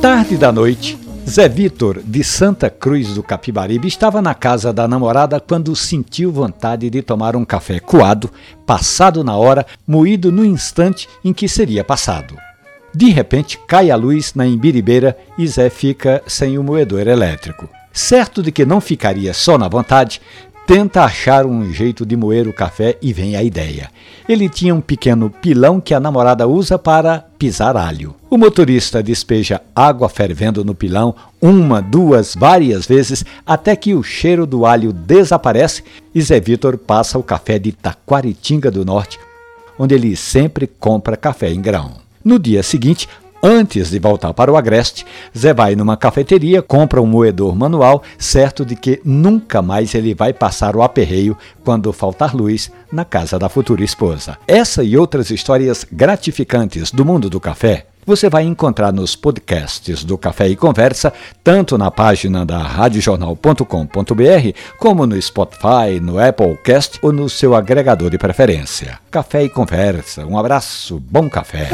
Tarde da noite, Zé Vitor, de Santa Cruz do Capibaribe, estava na casa da namorada quando sentiu vontade de tomar um café coado, passado na hora, moído no instante em que seria passado. De repente, cai a luz na embiribeira e Zé fica sem o moedor elétrico. Certo de que não ficaria só na vontade, tenta achar um jeito de moer o café e vem a ideia. Ele tinha um pequeno pilão que a namorada usa para pisar alho. O motorista despeja água fervendo no pilão uma, duas, várias vezes até que o cheiro do alho desaparece e Zé Vitor passa o café de Taquaritinga do Norte, onde ele sempre compra café em grão. No dia seguinte, Antes de voltar para o Agreste, Zé vai numa cafeteria, compra um moedor manual, certo de que nunca mais ele vai passar o aperreio quando faltar luz na casa da futura esposa. Essa e outras histórias gratificantes do mundo do café você vai encontrar nos podcasts do Café e Conversa, tanto na página da radiojornal.com.br, como no Spotify, no Applecast ou no seu agregador de preferência. Café e Conversa, um abraço, bom café.